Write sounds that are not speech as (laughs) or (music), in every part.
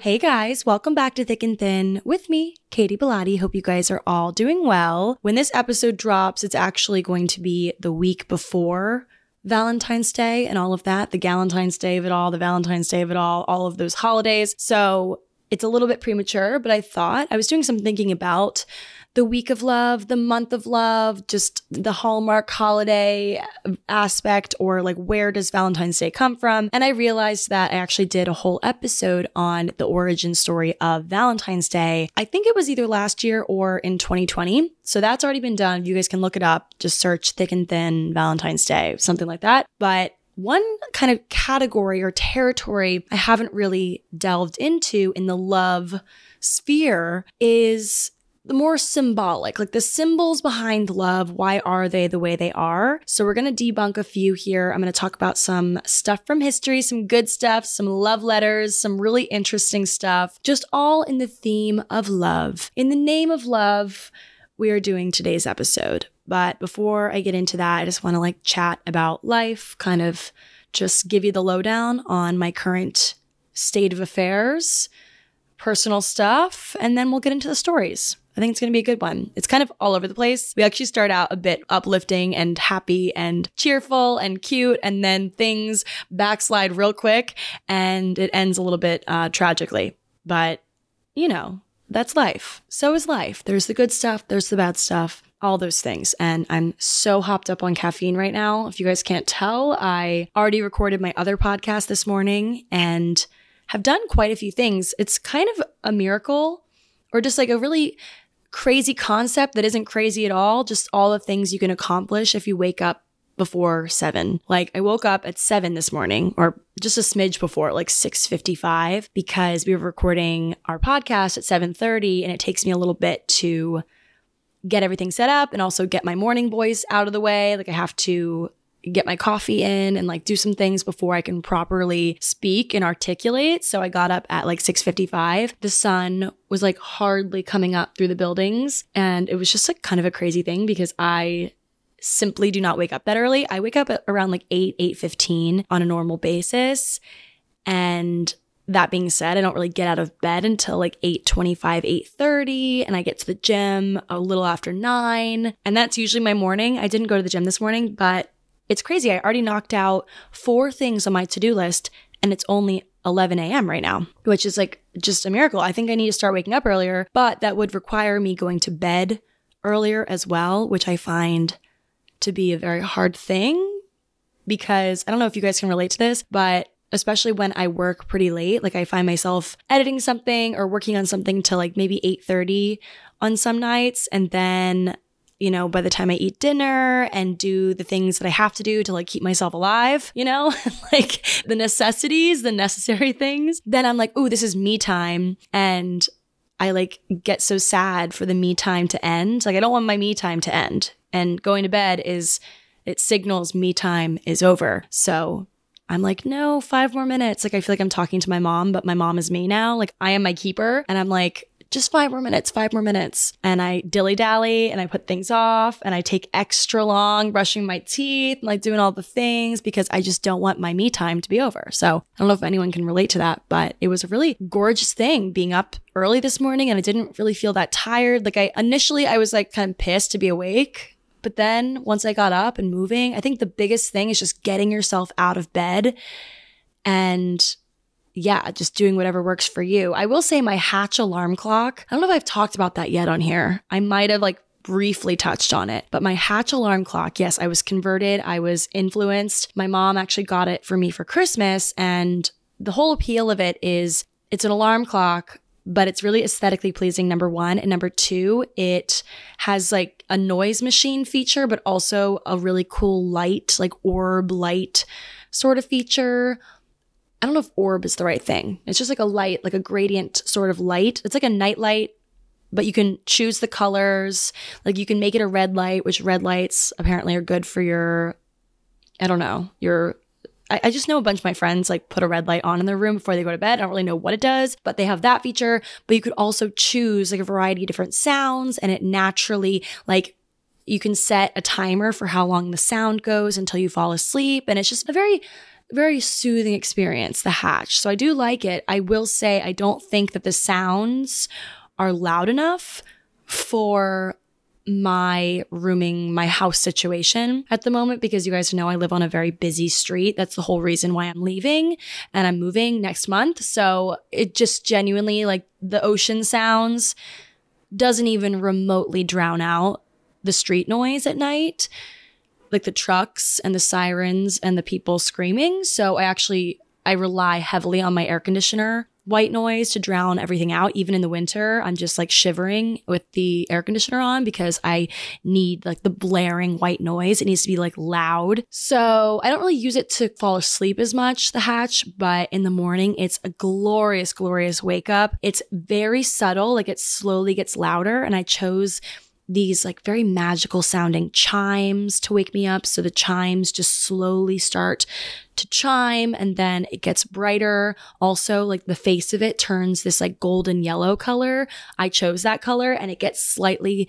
Hey guys, welcome back to Thick and Thin with me, Katie Bellotti. Hope you guys are all doing well. When this episode drops, it's actually going to be the week before Valentine's Day and all of that, the Galentine's Day of it all, the Valentine's Day of it all, all of those holidays. So it's a little bit premature, but I thought I was doing some thinking about the week of love, the month of love, just the Hallmark holiday aspect, or like where does Valentine's Day come from? And I realized that I actually did a whole episode on the origin story of Valentine's Day. I think it was either last year or in 2020. So that's already been done. You guys can look it up. Just search thick and thin Valentine's Day, something like that. But one kind of category or territory I haven't really delved into in the love sphere is the more symbolic, like the symbols behind love. Why are they the way they are? So, we're going to debunk a few here. I'm going to talk about some stuff from history, some good stuff, some love letters, some really interesting stuff, just all in the theme of love. In the name of love, we are doing today's episode. But before I get into that, I just want to like chat about life, kind of just give you the lowdown on my current state of affairs, personal stuff, and then we'll get into the stories. I think it's going to be a good one. It's kind of all over the place. We actually start out a bit uplifting and happy and cheerful and cute, and then things backslide real quick and it ends a little bit uh, tragically. But, you know, that's life. So is life. There's the good stuff, there's the bad stuff, all those things. And I'm so hopped up on caffeine right now. If you guys can't tell, I already recorded my other podcast this morning and have done quite a few things. It's kind of a miracle or just like a really crazy concept that isn't crazy at all. Just all the things you can accomplish if you wake up before seven. Like I woke up at seven this morning, or just a smidge before, like six fifty-five, because we were recording our podcast at seven thirty, and it takes me a little bit to get everything set up and also get my morning voice out of the way. Like I have to get my coffee in and like do some things before I can properly speak and articulate. So I got up at like 6:55. The sun was like hardly coming up through the buildings and it was just like kind of a crazy thing because I simply do not wake up that early. I wake up around like 8 8:15 on a normal basis. And that being said, I don't really get out of bed until like 8:25, 8:30 and I get to the gym a little after 9. And that's usually my morning. I didn't go to the gym this morning, but it's crazy. I already knocked out four things on my to do list and it's only 11 a.m. right now, which is like just a miracle. I think I need to start waking up earlier, but that would require me going to bed earlier as well, which I find to be a very hard thing because I don't know if you guys can relate to this, but especially when I work pretty late, like I find myself editing something or working on something till like maybe 8:30 on some nights and then you know, by the time I eat dinner and do the things that I have to do to like keep myself alive, you know, (laughs) like the necessities, the necessary (laughs) things, then I'm like, ooh, this is me time. And I like get so sad for the me time to end. Like I don't want my me time to end. And going to bed is it signals me time is over. So I'm like, no, five more minutes. Like I feel like I'm talking to my mom, but my mom is me now. Like I am my keeper. And I'm like, just five more minutes, five more minutes. And I dilly dally and I put things off and I take extra long brushing my teeth, and like doing all the things because I just don't want my me time to be over. So I don't know if anyone can relate to that, but it was a really gorgeous thing being up early this morning and I didn't really feel that tired. Like I initially, I was like kind of pissed to be awake. But then once I got up and moving, I think the biggest thing is just getting yourself out of bed and yeah, just doing whatever works for you. I will say my Hatch alarm clock, I don't know if I've talked about that yet on here. I might have like briefly touched on it, but my Hatch alarm clock, yes, I was converted. I was influenced. My mom actually got it for me for Christmas. And the whole appeal of it is it's an alarm clock, but it's really aesthetically pleasing, number one. And number two, it has like a noise machine feature, but also a really cool light, like orb light sort of feature I don't know if orb is the right thing. It's just like a light, like a gradient sort of light. It's like a night light, but you can choose the colors. Like you can make it a red light, which red lights apparently are good for your, I don't know, your. I, I just know a bunch of my friends like put a red light on in their room before they go to bed. I don't really know what it does, but they have that feature. But you could also choose like a variety of different sounds and it naturally like you can set a timer for how long the sound goes until you fall asleep. And it's just a very very soothing experience, the hatch. So I do like it. I will say I don't think that the sounds are loud enough for my rooming my house situation at the moment because you guys know I live on a very busy street. That's the whole reason why I'm leaving and I'm moving next month. So it just genuinely like the ocean sounds doesn't even remotely drown out the street noise at night like the trucks and the sirens and the people screaming. So I actually I rely heavily on my air conditioner white noise to drown everything out. Even in the winter i'm just like shivering with the air conditioner on because i need like the blaring white noise. It needs to be like loud. So i don't really use it to fall asleep as much the hatch but in the morning it's a glorious glorious wake up. It's very subtle like it slowly gets louder and i chose these like very magical sounding chimes to wake me up. So the chimes just slowly start to chime and then it gets brighter. Also, like the face of it turns this like golden yellow color. I chose that color and it gets slightly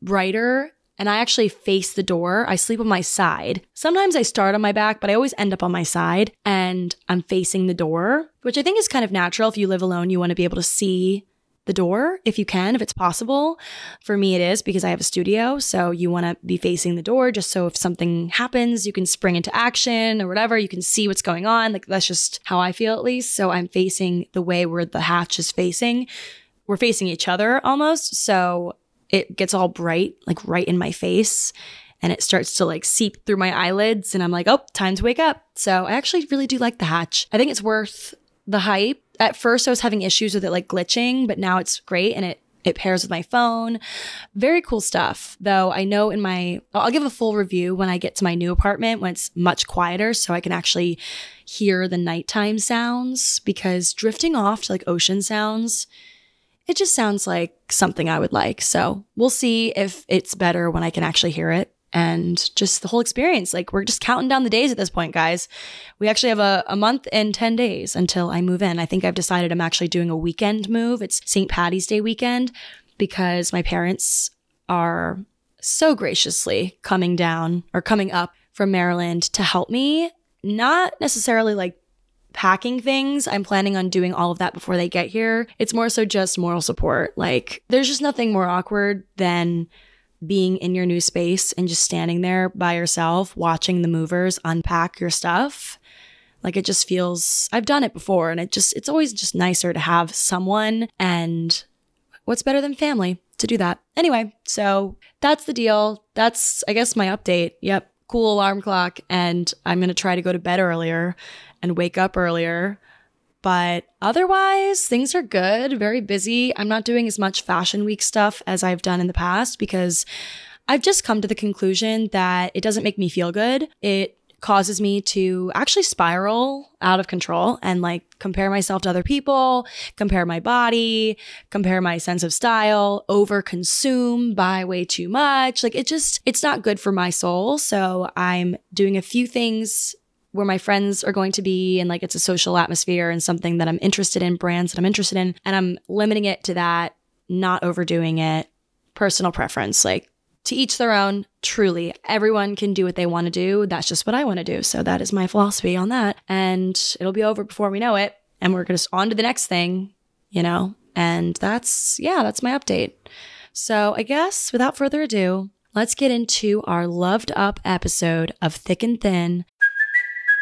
brighter. And I actually face the door. I sleep on my side. Sometimes I start on my back, but I always end up on my side and I'm facing the door, which I think is kind of natural. If you live alone, you want to be able to see the door if you can, if it's possible. For me, it is because I have a studio. So you want to be facing the door just so if something happens, you can spring into action or whatever. You can see what's going on. Like that's just how I feel at least. So I'm facing the way where the hatch is facing. We're facing each other almost. So it gets all bright, like right in my face. And it starts to like seep through my eyelids. And I'm like, oh, time to wake up. So I actually really do like the hatch. I think it's worth the hype at first I was having issues with it like glitching, but now it's great and it it pairs with my phone. Very cool stuff. Though I know in my I'll give a full review when I get to my new apartment when it's much quieter so I can actually hear the nighttime sounds because drifting off to like ocean sounds it just sounds like something I would like. So, we'll see if it's better when I can actually hear it and just the whole experience. Like we're just counting down the days at this point, guys. We actually have a, a month and 10 days until I move in. I think I've decided I'm actually doing a weekend move. It's St. Patty's Day weekend because my parents are so graciously coming down or coming up from Maryland to help me. Not necessarily like packing things. I'm planning on doing all of that before they get here. It's more so just moral support. Like there's just nothing more awkward than being in your new space and just standing there by yourself, watching the movers unpack your stuff. Like it just feels, I've done it before and it just, it's always just nicer to have someone and what's better than family to do that. Anyway, so that's the deal. That's, I guess, my update. Yep. Cool alarm clock. And I'm going to try to go to bed earlier and wake up earlier but otherwise, things are good, very busy. I'm not doing as much fashion week stuff as I've done in the past because I've just come to the conclusion that it doesn't make me feel good. It causes me to actually spiral out of control and like compare myself to other people, compare my body, compare my sense of style, over consume, buy way too much. Like it just, it's not good for my soul. So I'm doing a few things where my friends are going to be and like it's a social atmosphere and something that I'm interested in, brands that I'm interested in, and I'm limiting it to that, not overdoing it. Personal preference, like to each their own, truly. Everyone can do what they want to do. That's just what I want to do. So that is my philosophy on that. And it'll be over before we know it. And we're just on to the next thing, you know? And that's, yeah, that's my update. So I guess without further ado, let's get into our loved up episode of Thick and Thin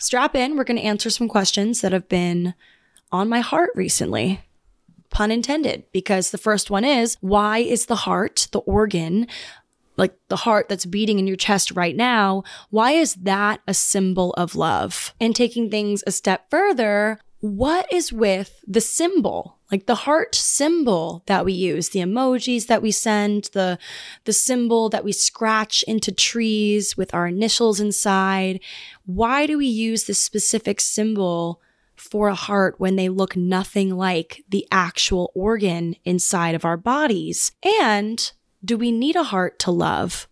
Strap in. We're going to answer some questions that have been on my heart recently. Pun intended, because the first one is why is the heart, the organ, like the heart that's beating in your chest right now, why is that a symbol of love? And taking things a step further, what is with the symbol like the heart symbol that we use the emojis that we send the the symbol that we scratch into trees with our initials inside. Why do we use this specific symbol for a heart when they look nothing like the actual organ inside of our bodies? And do we need a heart to love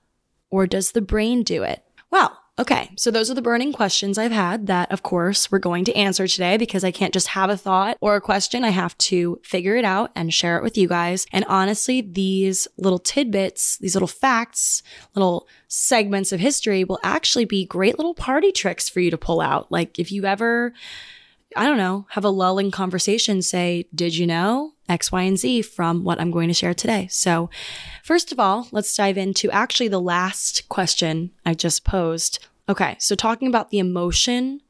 or does the brain do it? Well Okay, so those are the burning questions I've had that, of course, we're going to answer today because I can't just have a thought or a question. I have to figure it out and share it with you guys. And honestly, these little tidbits, these little facts, little segments of history will actually be great little party tricks for you to pull out. Like if you ever, I don't know, have a lulling conversation, say, Did you know? X, Y, and Z from what I'm going to share today. So, first of all, let's dive into actually the last question I just posed. Okay, so talking about the emotion,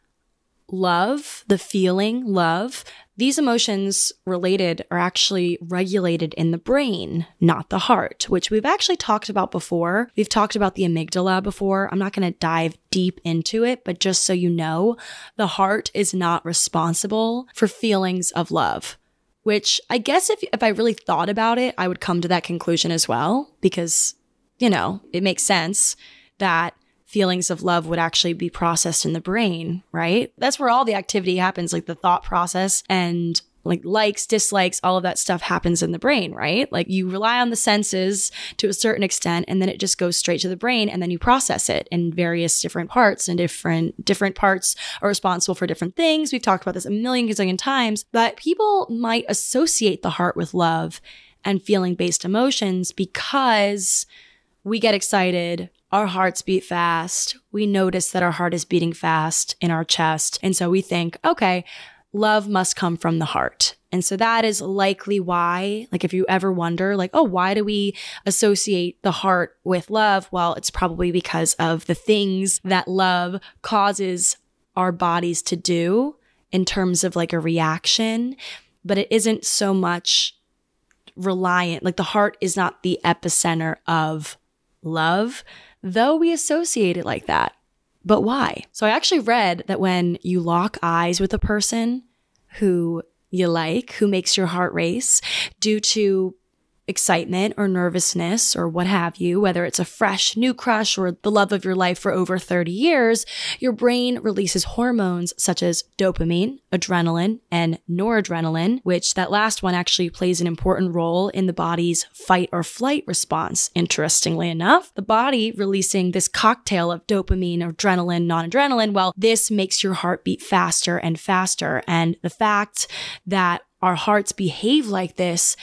love, the feeling, love, these emotions related are actually regulated in the brain, not the heart, which we've actually talked about before. We've talked about the amygdala before. I'm not going to dive deep into it, but just so you know, the heart is not responsible for feelings of love which I guess if, if I really thought about it, I would come to that conclusion as well, because, you know, it makes sense that feelings of love would actually be processed in the brain, right? That's where all the activity happens, like the thought process and like likes, dislikes, all of that stuff happens in the brain, right? Like you rely on the senses to a certain extent and then it just goes straight to the brain and then you process it in various different parts and different different parts are responsible for different things. We've talked about this a million gazillion times, but people might associate the heart with love and feeling based emotions because we get excited our hearts beat fast. We notice that our heart is beating fast in our chest. And so we think, okay, love must come from the heart. And so that is likely why, like, if you ever wonder, like, oh, why do we associate the heart with love? Well, it's probably because of the things that love causes our bodies to do in terms of like a reaction, but it isn't so much reliant, like, the heart is not the epicenter of love, though we associate it like that. But why? So I actually read that when you lock eyes with a person who you like, who makes your heart race due to excitement or nervousness or what have you, whether it's a fresh new crush or the love of your life for over 30 years, your brain releases hormones such as dopamine, adrenaline, and noradrenaline, which that last one actually plays an important role in the body's fight or flight response. Interestingly enough, the body releasing this cocktail of dopamine, adrenaline, non-adrenaline, well, this makes your heart beat faster and faster. And the fact that our hearts behave like this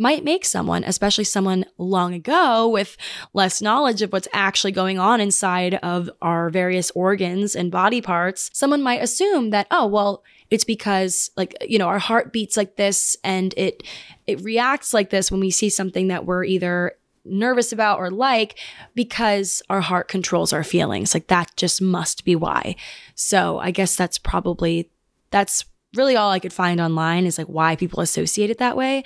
might make someone, especially someone long ago with less knowledge of what's actually going on inside of our various organs and body parts, someone might assume that, oh, well, it's because like you know our heart beats like this and it it reacts like this when we see something that we're either nervous about or like because our heart controls our feelings. Like that just must be why. So I guess that's probably that's really all I could find online is like why people associate it that way.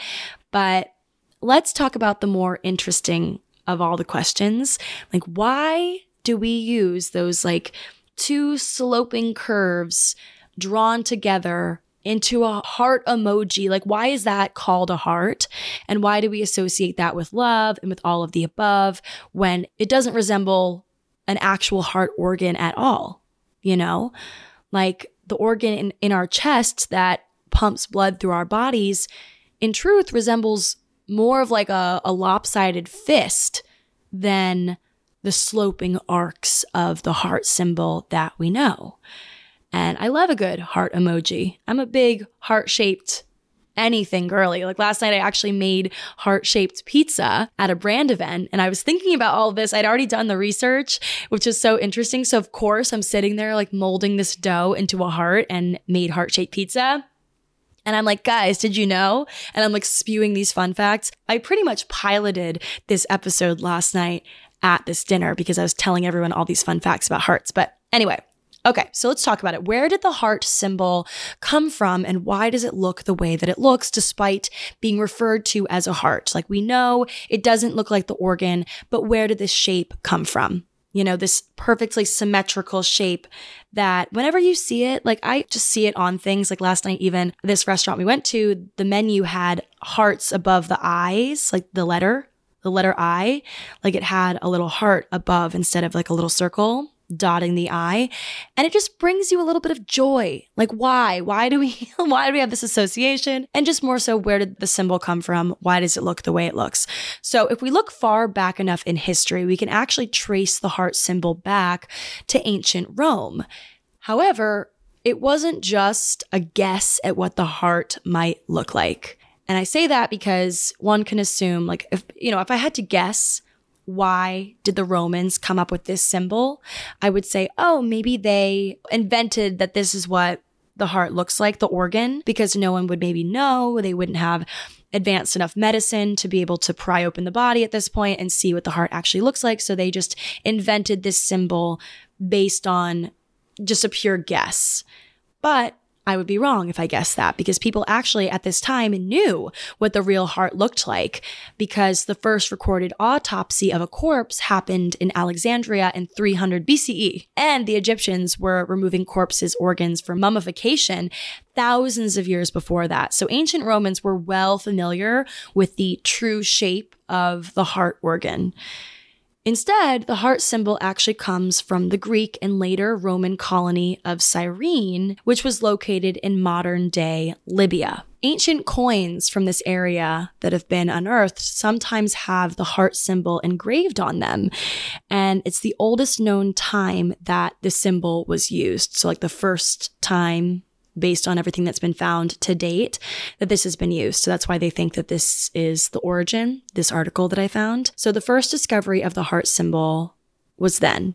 But let's talk about the more interesting of all the questions. Like why do we use those like two sloping curves drawn together into a heart emoji. Like, why is that called a heart? And why do we associate that with love and with all of the above when it doesn't resemble an actual heart organ at all? You know, like the organ in, in our chest that pumps blood through our bodies, in truth, resembles more of like a, a lopsided fist than the sloping arcs of the heart symbol that we know. And I love a good heart emoji. I'm a big heart shaped anything girly. Like last night, I actually made heart shaped pizza at a brand event. And I was thinking about all this. I'd already done the research, which is so interesting. So, of course, I'm sitting there like molding this dough into a heart and made heart shaped pizza. And I'm like, guys, did you know? And I'm like spewing these fun facts. I pretty much piloted this episode last night at this dinner because I was telling everyone all these fun facts about hearts. But anyway, Okay, so let's talk about it. Where did the heart symbol come from and why does it look the way that it looks despite being referred to as a heart? Like we know it doesn't look like the organ, but where did this shape come from? You know, this perfectly symmetrical shape that whenever you see it, like I just see it on things. Like last night, even this restaurant we went to, the menu had hearts above the eyes, like the letter, the letter I, like it had a little heart above instead of like a little circle dotting the I. And it just brings you a little bit of joy. Like why? Why do we (laughs) why do we have this association? And just more so where did the symbol come from? Why does it look the way it looks? So if we look far back enough in history, we can actually trace the heart symbol back to ancient Rome. However, it wasn't just a guess at what the heart might look like. And I say that because one can assume, like, if, you know, if I had to guess, why did the Romans come up with this symbol? I would say, oh, maybe they invented that this is what the heart looks like, the organ, because no one would maybe know. They wouldn't have advanced enough medicine to be able to pry open the body at this point and see what the heart actually looks like. So they just invented this symbol based on just a pure guess. But I would be wrong if I guessed that because people actually at this time knew what the real heart looked like because the first recorded autopsy of a corpse happened in Alexandria in 300 BCE. And the Egyptians were removing corpses' organs for mummification thousands of years before that. So ancient Romans were well familiar with the true shape of the heart organ. Instead, the heart symbol actually comes from the Greek and later Roman colony of Cyrene, which was located in modern day Libya. Ancient coins from this area that have been unearthed sometimes have the heart symbol engraved on them. And it's the oldest known time that the symbol was used. So, like the first time based on everything that's been found to date that this has been used. So that's why they think that this is the origin, this article that I found. So the first discovery of the heart symbol was then.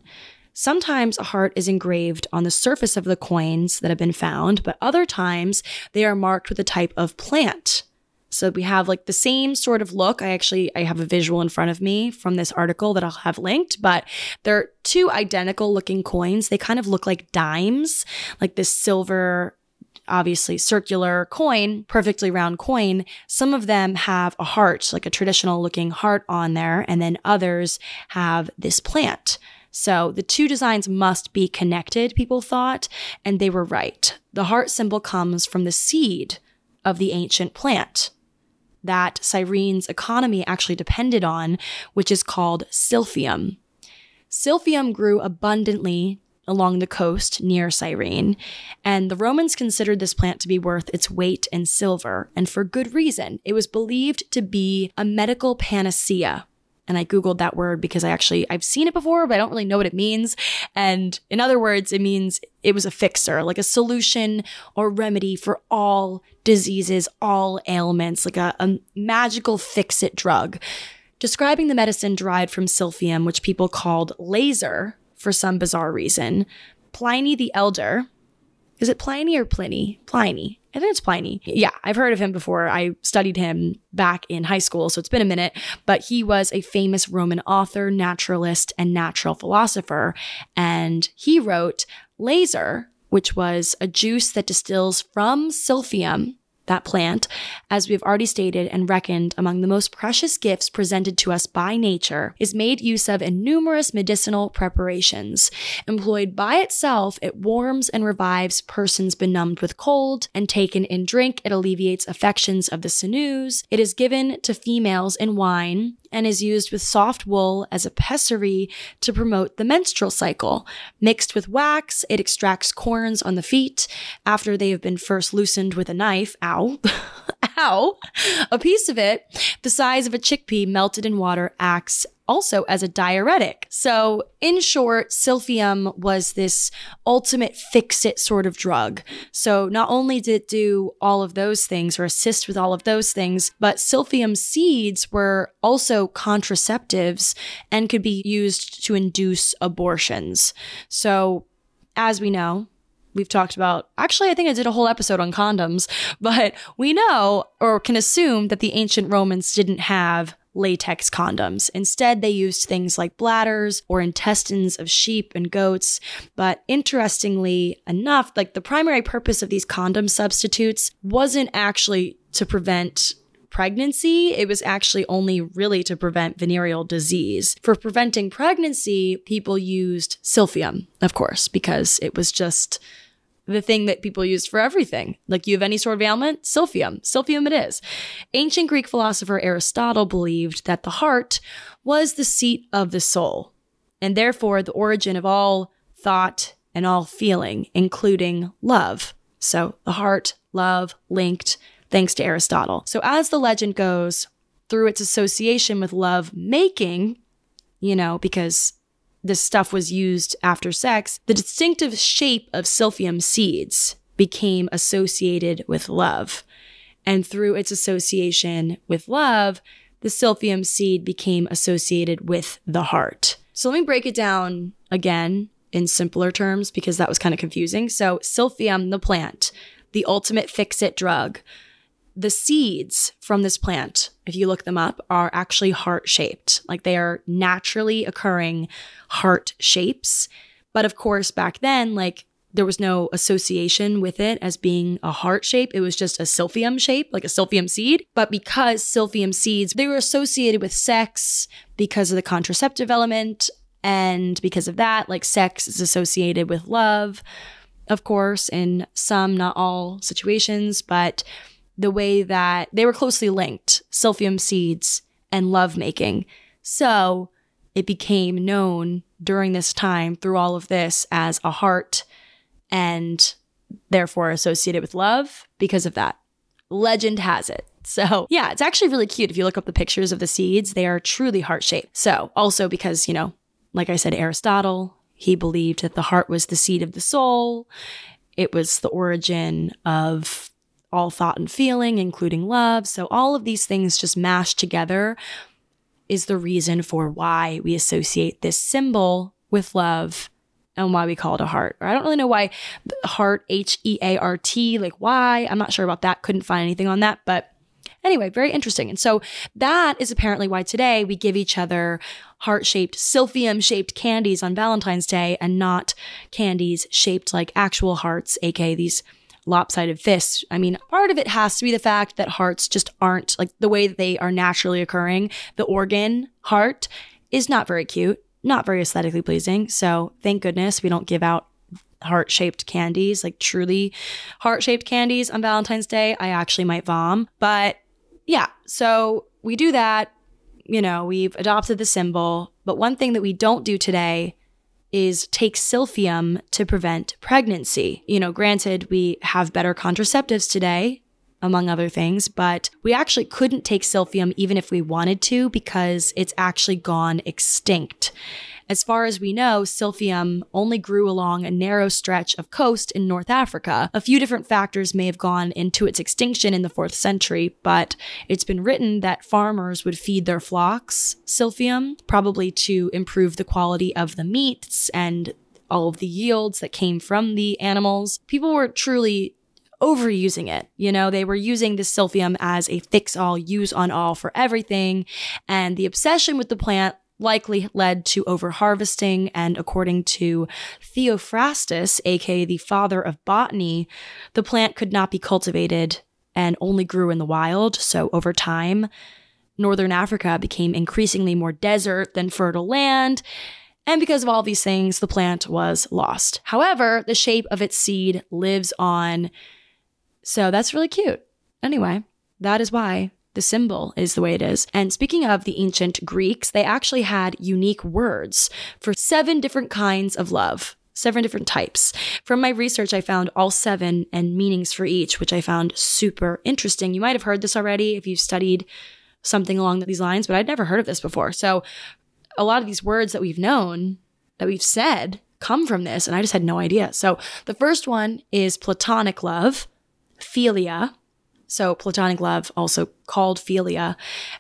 Sometimes a heart is engraved on the surface of the coins that have been found, but other times they are marked with a type of plant. So we have like the same sort of look. I actually I have a visual in front of me from this article that I'll have linked, but they're two identical looking coins. They kind of look like dimes, like this silver obviously circular coin, perfectly round coin, some of them have a heart, like a traditional looking heart on there, and then others have this plant. So the two designs must be connected, people thought, and they were right. The heart symbol comes from the seed of the ancient plant that Cyrene's economy actually depended on, which is called silphium. Silphium grew abundantly along the coast near Cyrene, and the Romans considered this plant to be worth its weight in silver, and for good reason. It was believed to be a medical panacea. And I Googled that word because I actually, I've seen it before, but I don't really know what it means. And in other words, it means it was a fixer, like a solution or remedy for all diseases, all ailments, like a, a magical fix it drug. Describing the medicine derived from silphium, which people called laser, for some bizarre reason, Pliny the Elder, Is it Pliny or Pliny? Pliny. I think it's Pliny. Yeah, I've heard of him before. I studied him back in high school, so it's been a minute. But he was a famous Roman author, naturalist, and natural philosopher. And he wrote Laser, which was a juice that distills from silphium, that plant, as we've already stated and reckoned among the most precious gifts presented to us by nature, is made use of in numerous medicinal preparations. Employed by itself, it warms and revives persons benumbed with cold, and taken in drink, it alleviates affections of the sinews. It is given to females in wine, and is used with soft wool as a pessary to promote the menstrual cycle. Mixed with wax, it extracts corns on the feet after they have been first loosened with a knife. Ow. (laughs) Ow. A piece of it, the size of a chickpea melted in water, acts also as a diuretic. So, in short, silphium was this ultimate fix it sort of drug. So, not only did it do all of those things or assist with all of those things, but silphium seeds were also contraceptives and could be used to induce abortions. So, as we know, we've talked about actually i think i did a whole episode on condoms (laughs) but we know or can assume that the ancient romans didn't have latex condoms. Instead, they used things like bladders or intestines of sheep and goats. But interestingly enough, like the primary purpose of these condom substitutes wasn't actually to prevent pregnancy, it was actually only really to prevent venereal disease. For preventing pregnancy, people used silphium, of course, because it was just the thing that people used for everything. Like you have any sort of ailment, silphium. Silphium it is. Ancient Greek philosopher Aristotle believed that the heart was the seat of the soul, and therefore the origin of all thought and all feeling, including love. So the heart, love, linked, thanks to Aristotle. So as the legend goes, through its association with love making, you know, because this stuff was used after sex, the distinctive shape of silphium seeds became associated with love. And through its association with love, the silphium seed became associated with the heart. So let me break it down again in simpler terms because that was kind of confusing. So, silphium, the plant, the ultimate fix it drug, the seeds from this plant, if you look them up, are actually heart shaped. Like they are naturally occurring heart shapes. But of course, back then, like there was no association with it as being a heart shape. It was just a silphium shape, like a silphium seed. But because silphium seeds, they were associated with sex because of the contraceptive element. And because of that, like sex is associated with love, of course, in some, not all situations. But the way that they were closely linked silphium seeds and lovemaking. So it became known during this time through all of this as a heart and therefore associated with love because of that. Legend has it. So, yeah, it's actually really cute. If you look up the pictures of the seeds, they are truly heart shaped. So, also because, you know, like I said, Aristotle, he believed that the heart was the seat of the soul. It was the origin of all thought and feeling, including love. So, all of these things just mashed together is the reason for why we associate this symbol with love and why we call it a heart. Or I don't really know why heart, H E A R T, like why. I'm not sure about that. Couldn't find anything on that. But anyway, very interesting. And so that is apparently why today we give each other heart shaped, silphium shaped candies on Valentine's Day and not candies shaped like actual hearts, aka these lopsided fists. I mean, part of it has to be the fact that hearts just aren't like the way that they are naturally occurring. The organ heart is not very cute, not very aesthetically pleasing. So thank goodness we don't give out heart shaped candies, like truly heart shaped candies on Valentine's Day. I actually might vom. But yeah, so we do that. You know, we've adopted the symbol. But one thing that we don't do today is take silphium to prevent pregnancy. You know, granted, we have better contraceptives today, among other things, but we actually couldn't take silphium even if we wanted to because it's actually gone extinct. As far as we know, silphium only grew along a narrow stretch of coast in North Africa. A few different factors may have gone into its extinction in the 4th century, but it's been written that farmers would feed their flocks silphium, probably to improve the quality of the meats and all of the yields that came from the animals. People were truly overusing it. You know, they were using the silphium as a fix all, use on all for everything. And the obsession with the plant likely led to overharvesting. And according to Theophrastus, aka the father of botany, the plant could not be cultivated and only grew in the wild. So over time, Northern Africa became increasingly more desert than fertile land. And because of all these things, the plant was lost. However, the shape of its seed lives on. So that's really cute. Anyway, that is why the symbol is the way it is. And speaking of the ancient Greeks, they actually had unique words for seven different kinds of love. Seven different types. From my research, I found all seven and meanings for each, which I found super interesting. You might have heard this already if you've studied something along these lines, but I'd never heard of this before. So a lot of these words that we've known, that we've said, come from this, and I just had no idea. So the first one is platonic love, philia. So platonic love, also called philia,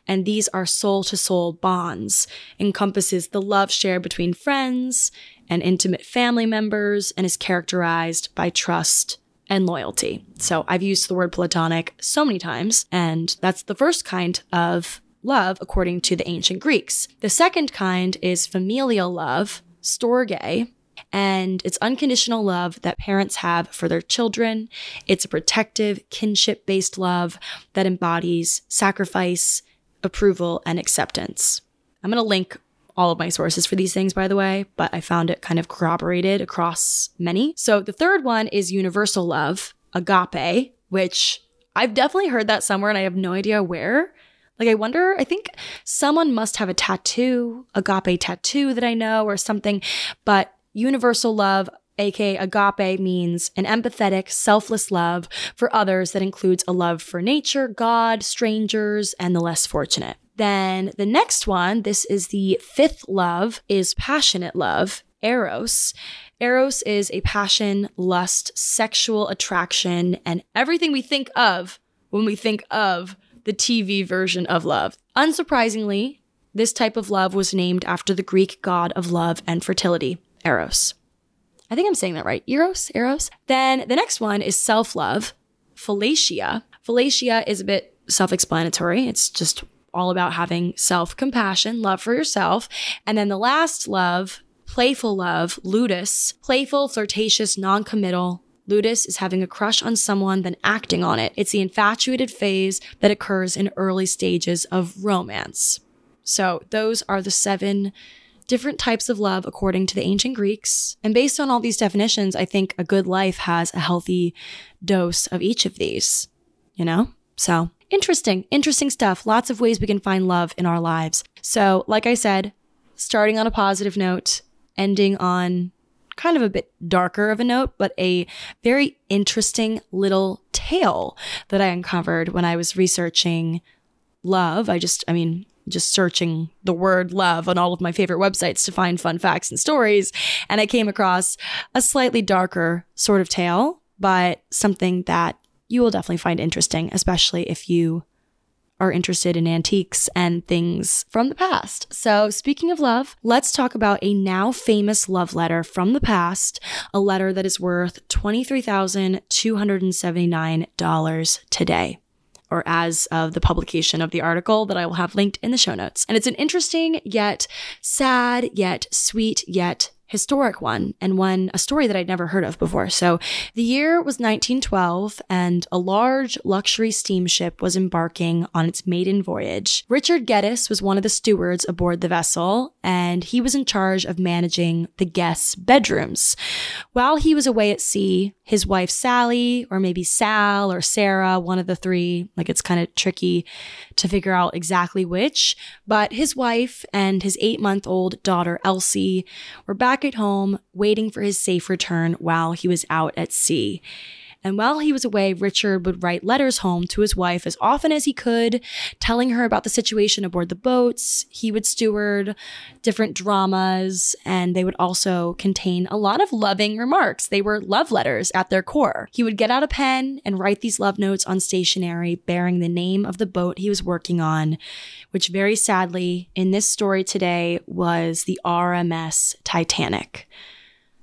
and these are soul to soul bonds, encompasses the love shared between friends and intimate family members, and is characterized by trust and loyalty. So I've used the word platonic so many times, and that's the first kind of love according to the ancient Greeks. The second kind is familial love, storge, and it's unconditional love that parents have for their children. It's a protective, kinship based love that embodies sacrifice, approval, and acceptance. I'm going to link all of my sources for these things, by the way, but I found it kind of corroborated across many. So the third one is universal love, agape, which I've definitely heard that somewhere and I have no idea where. Like, I wonder, I think someone must have a tattoo, agape tattoo that I know or something, but universal love, aka agape, means an empathetic, selfless love for others that includes a love for nature, God, strangers, and the less fortunate. Then the next one, this is the fifth love, is passionate love, eros. Eros is a passion, lust, sexual attraction, and everything we think of when we think of the TV version of love. Unsurprisingly, this type of love was named after the Greek god of love and fertility, Eros. I think I'm saying that right. Eros? Eros? Then the next one is self love, Philautia. Philautia is a bit self explanatory. It's just all about having self compassion, love for yourself. And then the last love, playful love, ludus, playful, flirtatious, non committal. Ludus is having a crush on someone, then acting on it. It's the infatuated phase that occurs in early stages of romance. So, those are the seven different types of love according to the ancient Greeks. And based on all these definitions, I think a good life has a healthy dose of each of these, you know? So, interesting, interesting stuff. Lots of ways we can find love in our lives. So, like I said, starting on a positive note, ending on kind of a bit darker of a note, but a very interesting little tale that I uncovered when I was researching love. I just, I mean, just searching the word love on all of my favorite websites to find fun facts and stories. And I came across a slightly darker sort of tale, but something that you will definitely find interesting, especially if you are interested in antiques and things from the past. So, speaking of love, let's talk about a now famous love letter from the past, a letter that is worth $23,279 today. Or as of the publication of the article that I will have linked in the show notes. And it's an interesting, yet sad, yet sweet, yet historic one and one, a story that I'd never heard of before. So the year was 1912 and a large luxury steamship was embarking on its maiden voyage. Richard Geddes was one of the stewards aboard the vessel and he was in charge of managing the guests' bedrooms. While he was away at sea, his wife Sally, or maybe Sal or Sarah, one of the three, like it's kind of tricky to figure out exactly which, but his wife and his eight month old daughter Elsie were back at home, waiting for his safe return while he was out at sea. And while he was away, Richard would write letters home to his wife as often as he could, telling her about the situation aboard the boats. He would steward different dramas, and they would also contain a lot of loving remarks. They were love letters at their core. He would get out a pen and write these love notes on stationery bearing the name of the boat he was working on, which very sadly, in this story today, was the RMS Titanic.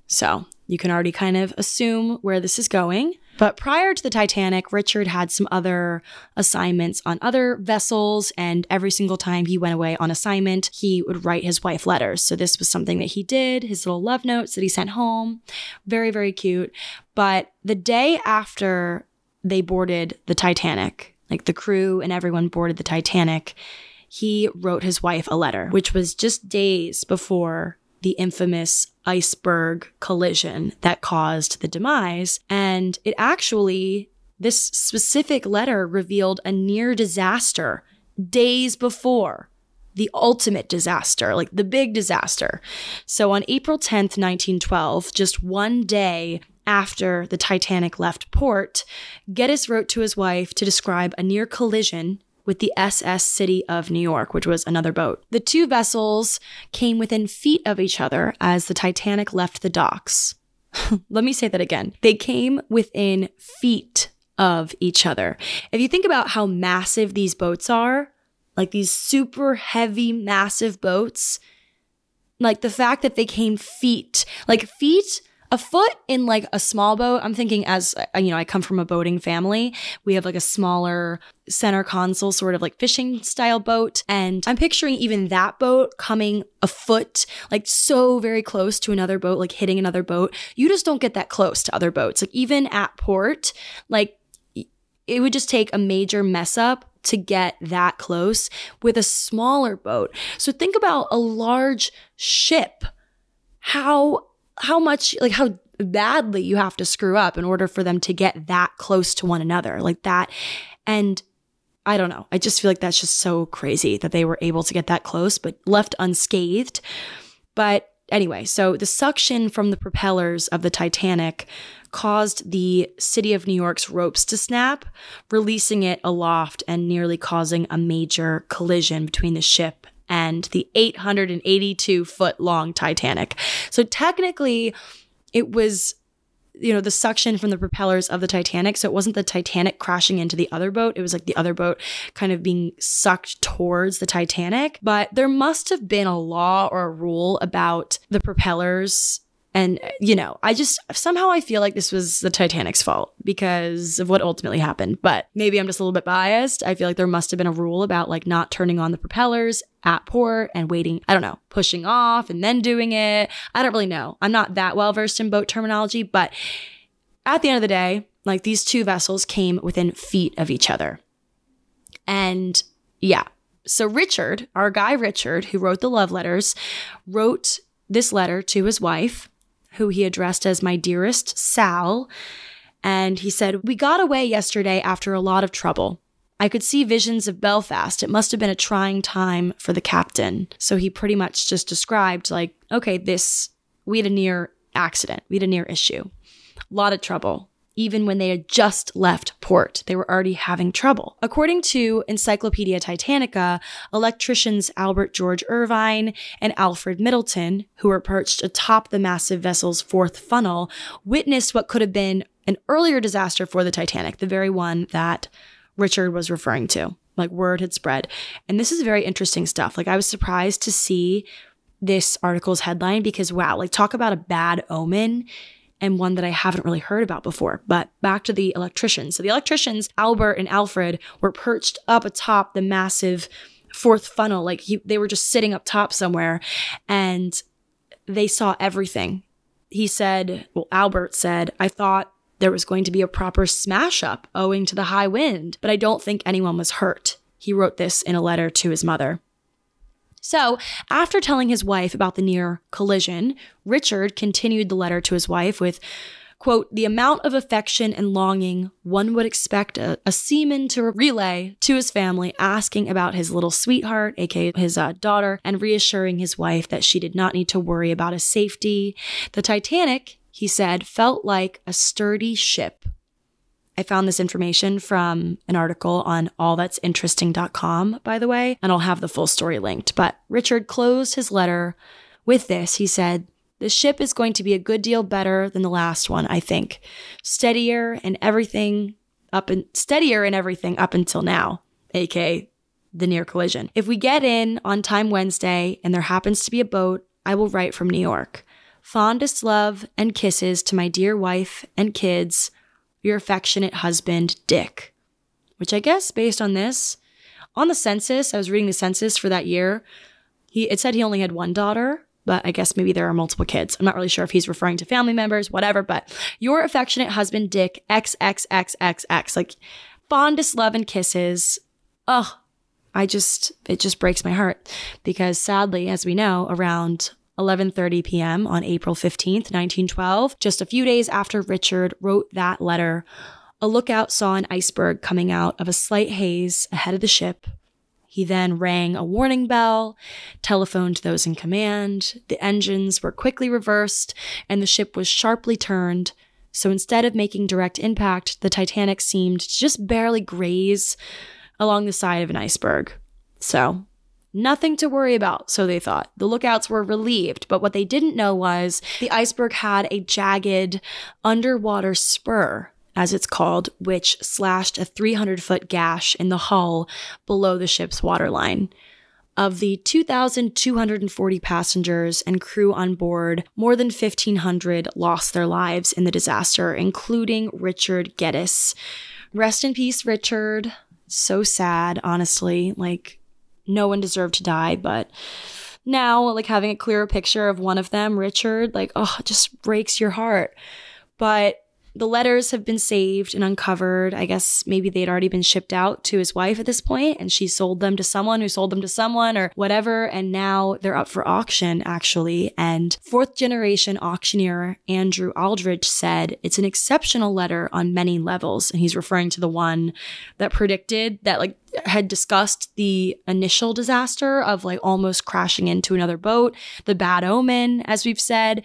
So you can already kind of assume where this is going. But prior to the Titanic, Richard had some other assignments on other vessels, and every single time he went away on assignment, he would write his wife letters. So this was something that he did, his little love notes that he sent home. Very, very cute. But the day after they boarded the Titanic, like the crew and everyone boarded the Titanic, he wrote his wife a letter, which was just days before the infamous iceberg collision that caused the demise. And it actually, this specific letter revealed a near disaster days before the ultimate disaster, like the big disaster. So on April 10th, 1912, just one day after the Titanic left port, Geddes wrote to his wife to describe a near collision with the SS City of New York, which was another boat. The two vessels came within feet of each other as the Titanic left the docks. (laughs) Let me say that again. They came within feet of each other. If you think about how massive these boats are, like these super heavy, massive boats, like the fact that they came feet, like feet a foot in like a small boat i'm thinking as uh, you know i come from a boating family we have like a smaller center console sort of like fishing style boat. And i'm picturing even that boat coming a foot like so very close to another boat like hitting another boat. You just don't get that close to other boats. Like even at port like it would just take a major mess up to get that close with a smaller boat. So think about a large ship. How how much like how badly you have to screw up in order for them to get that close to one another like that and i don't know. I just feel like that's just so crazy that they were able to get that close but left unscathed. But anyway so the suction from the propellers of the titanic caused the city of new york's ropes to snap releasing it aloft and nearly causing a major collision between the ship and the 882 foot long Titanic. So technically, it was you know the suction from the propellers of the Titanic. So it wasn't the Titanic crashing into the other boat. It was like the other boat kind of being sucked towards the Titanic. But there must have been a law or a rule about the propellers and, uh, you know, I just somehow I feel like this was the Titanic's fault because of what ultimately happened. But maybe I'm just a little bit biased. I feel like there must have been a rule about like not turning on the propellers at port and waiting, I don't know, pushing off and then doing it. I don't really know. I'm not that well versed in boat terminology, but at the end of the day, like these two vessels came within feet of each other. And yeah, so Richard, our guy Richard, who wrote the love letters, wrote this letter to his wife who he addressed as my dearest Sal. And he said, We got away yesterday after a lot of trouble. I could see visions of Belfast. It must have been a trying time for the captain. So he pretty much just described, like, okay, this, we had a near accident, we had a near issue, a lot of trouble even when they had just left port. They were already having trouble. According to Encyclopedia Titanica, electricians Albert George Ervine and Alfred Middleton, who were perched atop the massive vessel's fourth funnel, witnessed what could have been an earlier disaster for the Titanic, the very one that Richard was referring to. Like word had spread. And this is very interesting stuff. Like I was surprised to see this article's headline because wow, like talk about a bad omen and one that I haven't really heard about before. But back to the electricians. So the electricians, Albert and Alfred, were perched up atop the massive fourth funnel. Like he, they were just sitting up top somewhere and they saw everything. He said, well, Albert said, I thought there was going to be a proper smash up owing to the high wind, but I don't think anyone was hurt. He wrote this in a letter to his mother. So, after telling his wife about the near collision, Richard continued the letter to his wife with, quote, the amount of affection and longing one would expect a, a seaman to relay to his family, asking about his little sweetheart, aka his uh, daughter, and reassuring his wife that she did not need to worry about his safety. The Titanic, he said, felt like a sturdy ship I found this information from an article on allthat'sinteresting.com, by the way, and I'll have the full story linked. But Richard closed his letter with this. He said, The ship is going to be a good deal better than the last one, I think. Steadier and everything up and steadier and everything up until now, aka the near collision. If we get in on time Wednesday and there happens to be a boat, I will write from New York. Fondest love and kisses to my dear wife and kids, your affectionate husband, Dick. Which I guess, based on this, on the census, I was reading the census for that year. He it said he only had one daughter, but I guess maybe there are multiple kids. I'm not really sure if he's referring to family members, whatever, but your affectionate husband, Dick, XXXXX. Like fondest love and kisses. Ugh. I just it just breaks my heart because sadly, as we know, around 11:30 p.m. on April 15th, 1912, just a few days after Richard wrote that letter, a lookout saw an iceberg coming out of a slight haze ahead of the ship. He then rang a warning bell, telephoned those in command. The engines were quickly reversed, and the ship was sharply turned. So instead of making direct impact, the Titanic seemed to just barely graze along the side of an iceberg. So, nothing to worry about, so they thought. The lookouts were relieved, but what they didn't know was the iceberg had a jagged underwater spur as it's called, which slashed a 300 foot gash in the hull below the ship's waterline. Of the 2,240 passengers and crew on board, more than 1,500 lost their lives in the disaster, including Richard Geddes. Rest in peace, Richard. So sad, honestly. Like, no one deserved to die, but now, like, having a clearer picture of one of them, Richard, like, oh, just breaks your heart. But the letters have been saved and uncovered. I guess maybe they'd already been shipped out to his wife at this point and she sold them to someone who sold them to someone or whatever. And now they're up for auction, actually. And fourth generation auctioneer Andrew Aldridge said it's an exceptional letter on many levels. And he's referring to the one that predicted that, like, had discussed the initial disaster of like almost crashing into another boat, the bad omen, as we've said.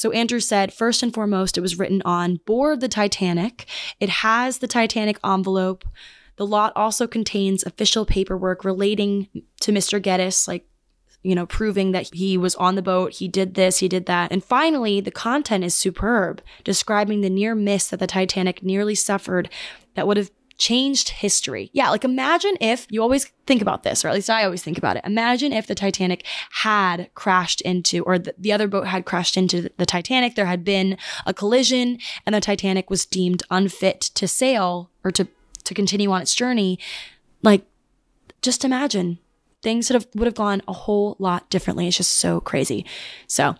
So Andrew said, first and foremost, it was written on board the Titanic. It has the Titanic envelope. The lot also contains official paperwork relating to Mr. Geddes, like you know, proving that he was on the boat, he did this, he did that. And finally, the content is superb, describing the near miss that the Titanic nearly suffered that would have changed history. Yeah, like imagine if you always think about this, or at least I always think about it. Imagine if the Titanic had crashed into, or the, the other boat had crashed into the, Titanic, there had been a collision, and the Titanic was deemed unfit to sail or to, to continue on its journey. Like, just imagine things would have, would have gone a whole lot differently. It's just so crazy. So,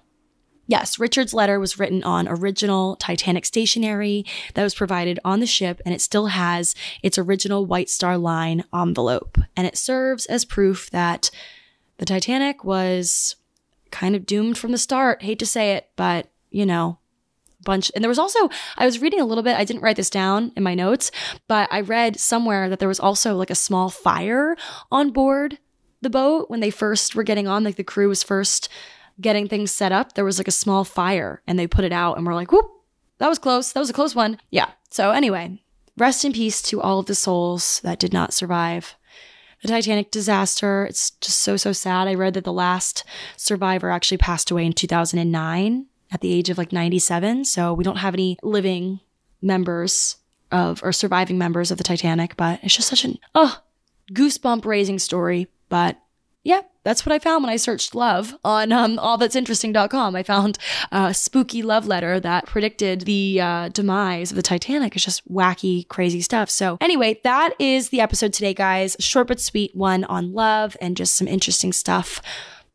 Yes, Richard's letter was written on original Titanic stationery that was provided on the ship, and it still has its original White Star Line envelope. And it serves as proof that the Titanic was kind of doomed from the start. Hate to say it, but you know, bunch. And there was also, I was reading a little bit, I didn't write this down in my notes, but I read somewhere that there was also like a small fire on board the boat when they first were getting on, like the crew was first getting things set up, there was like a small fire and they put it out and we're like, whoop, that was close. That was a close one. Yeah. So, anyway, rest in peace to all of the souls that did not survive the Titanic disaster. It's just so, so sad. I read that the last survivor actually passed away in 2009 at the age of like 97. So, we don't have any living members of or surviving members of the Titanic, but it's just such an, oh, goosebump raising story. But yeah, that's what I found when I searched love on um, allthat'sinteresting.com. I found a spooky love letter that predicted the uh, demise of the Titanic. It's just wacky, crazy stuff. So, anyway, that is the episode today, guys. Short but sweet one on love and just some interesting stuff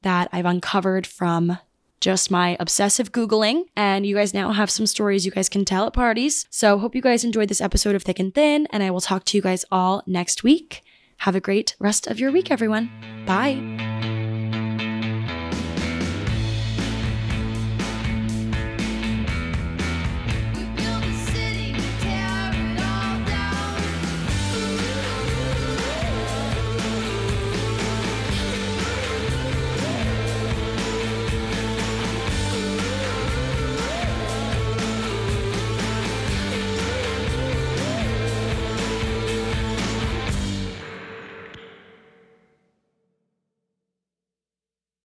that I've uncovered from just my obsessive Googling. And you guys now have some stories you guys can tell at parties. So, hope you guys enjoyed this episode of Thick and Thin, and I will talk to you guys all next week. Have a great rest of your week, everyone. Bye.